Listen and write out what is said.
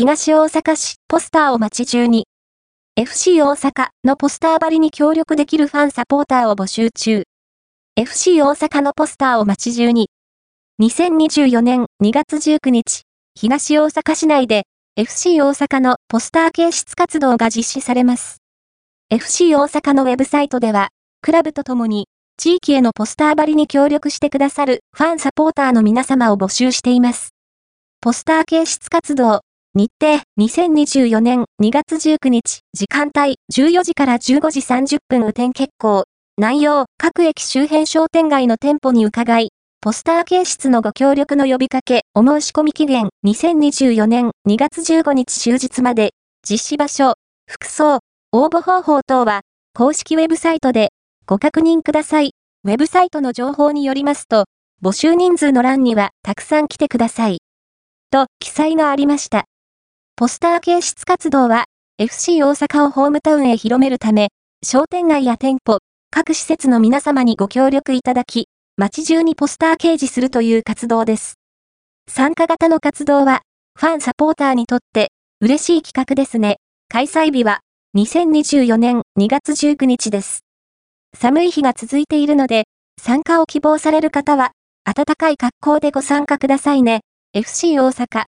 東大阪市ポスターを街中に。FC 大阪のポスター張りに協力できるファンサポーターを募集中。FC 大阪のポスターを街中に。2024年2月19日、東大阪市内で FC 大阪のポスター掲出活動が実施されます。FC 大阪のウェブサイトでは、クラブとともに地域へのポスター張りに協力してくださるファンサポーターの皆様を募集しています。ポスター掲出活動、日程、2024年2月19日、時間帯、14時から15時30分雨天決行。内容、各駅周辺商店街の店舗に伺い、ポスター掲出のご協力の呼びかけ、お申し込み期限、2024年2月15日終日まで、実施場所、服装、応募方法等は、公式ウェブサイトでご確認ください。ウェブサイトの情報によりますと、募集人数の欄にはたくさん来てください。と記載がありました。ポスター掲出活動は FC 大阪をホームタウンへ広めるため、商店街や店舗、各施設の皆様にご協力いただき、街中にポスター掲示するという活動です。参加型の活動は、ファンサポーターにとって嬉しい企画ですね。開催日は2024年2月19日です。寒い日が続いているので、参加を希望される方は、暖かい格好でご参加くださいね。FC 大阪